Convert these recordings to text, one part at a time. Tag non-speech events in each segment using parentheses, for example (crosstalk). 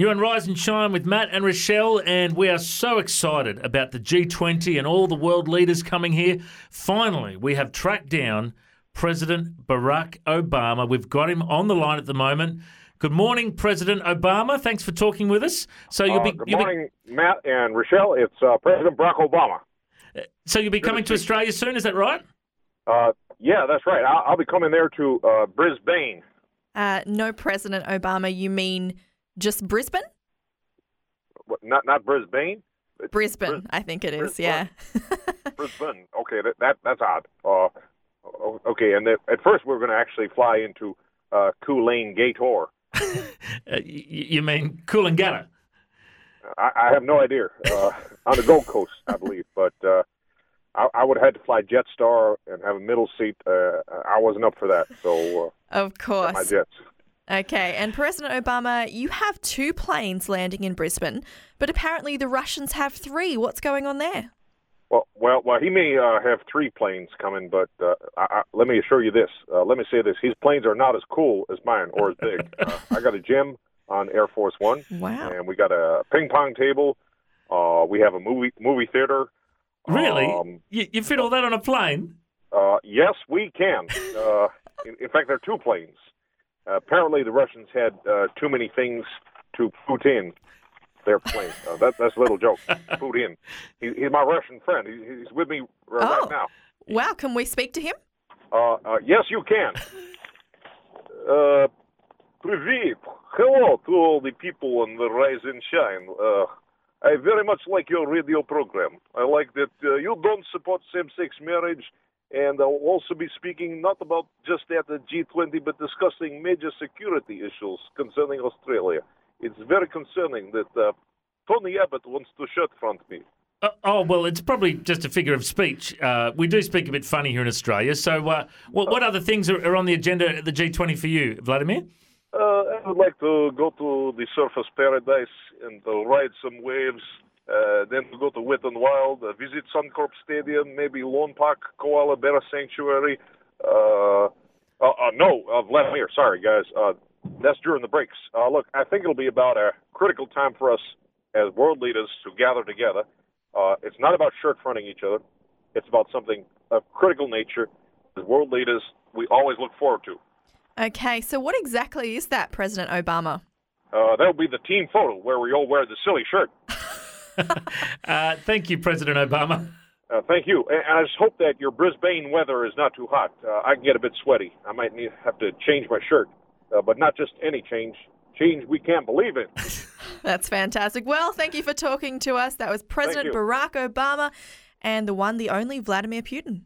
You're on Rise and Shine with Matt and Rochelle, and we are so excited about the G20 and all the world leaders coming here. Finally, we have tracked down President Barack Obama. We've got him on the line at the moment. Good morning, President Obama. Thanks for talking with us. So you'll Uh, be good you'll be- morning, Matt and Rochelle. It's uh, President Barack Obama. so you'll be coming to Australia soon. Is that right? Uh, yeah, that's right. I'll, I'll be coming there to uh, Brisbane. Uh, no, President Obama, you mean just Brisbane? What, not not Brisbane. It's Brisbane, Bris- I think it is, Brisbane. yeah. (laughs) Brisbane. Okay, that, that that's odd. Uh, okay, and at at first we are going to actually fly into uh, Kulane Gator. (laughs) Uh, y- you mean Coolangatta? I, I have no idea. Uh, on the Gold Coast, I believe, but uh, I, I would have had to fly Jetstar and have a middle seat. Uh, I wasn't up for that, so Of uh, my course. jets. Okay, and President Obama, you have two planes landing in Brisbane, but apparently the Russians have three. What's going on there? Well, well, well. He may uh, have three planes coming, but uh, I, I, let me assure you this. Uh, let me say this: his planes are not as cool as mine or as big. (laughs) uh, I got a gym on Air Force One, Wow. and we got a ping pong table. Uh, we have a movie movie theater. Really? Um, you, you fit all that on a plane? uh, yes, we can. Uh, in, in fact, there are two planes apparently the Russians had uh, too many things to put in their plane. Uh, that, that's a little joke. (laughs) Putin. He, he's my Russian friend. He, he's with me right, oh. now. Well, Can we speak to him? Uh, uh, yes, you can. (laughs) uh, Hello to all the people on the Rise and Shine. Uh, I very much like your radio program. I like that uh, you don't support same-sex marriage and I'll also be speaking not about just at the G20, but discussing major security issues concerning Australia. It's very concerning that uh, Tony Abbott wants to shirt front me. Uh, oh well, it's probably just a figure of speech. Uh, we do speak a bit funny here in Australia. So, uh, what, what other things are, are on the agenda at the G20 for you, Vladimir? Uh, I would like to go to the Surfers Paradise and uh, ride some waves. Uh, then to go to Wet and Wild, uh, visit Suncorp Stadium, maybe Lone Park Koala Bear Sanctuary. Uh, uh, uh, no, uh, Vladimir, sorry guys. Uh, that's during the breaks. Uh, look, I think it'll be about a critical time for us as world leaders to gather together. Uh, it's not about shirt fronting each other. It's about something of critical nature. As world leaders, we always look forward to. Okay, so what exactly is that, President Obama? Uh, that'll be the team photo where we all wear the silly shirt. (laughs) Uh, thank you, President Obama. Uh, thank you. And and I just hope that your Brisbane weather is not too hot. Uh, I can get a bit sweaty. I might need have to change my shirt, uh, but not just any change. Change we can't believe in. (laughs) That's fantastic. Well, thank you for talking to us. That was President. Barack Obama and the one, the only Vladimir Putin.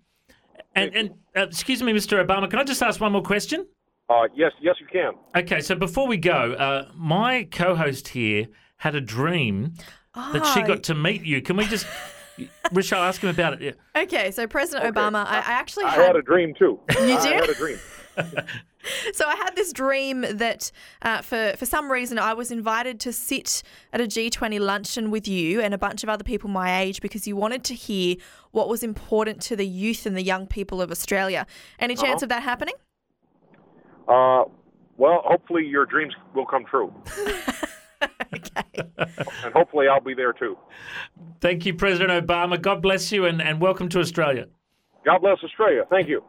And, and uh, excuse me, Mr. Obama, can I just ask one more question? Uh, yes, yes, you can. Okay, so before we go, uh, my co-host here had a dream that she Oh. got to meet you. Can we just, (laughs) Rochelle, ask him about it? Yeah. Okay, so President Okay. Obama, I, I actually I had, had a dream too. You did? I had a dream. (laughs) so I had this dream that uh, for for some reason I was invited to sit at a G20 luncheon with you and a bunch of other people my age because you wanted to hear what was important to the youth and the young people of Australia. Any chance Uh-huh. of that happening? Uh, well, hopefully your dreams will come true, (laughs) okay. and hopefully I'll be there too. Thank you, President Obama. God bless you and, and welcome to Australia. God bless Australia. Thank you.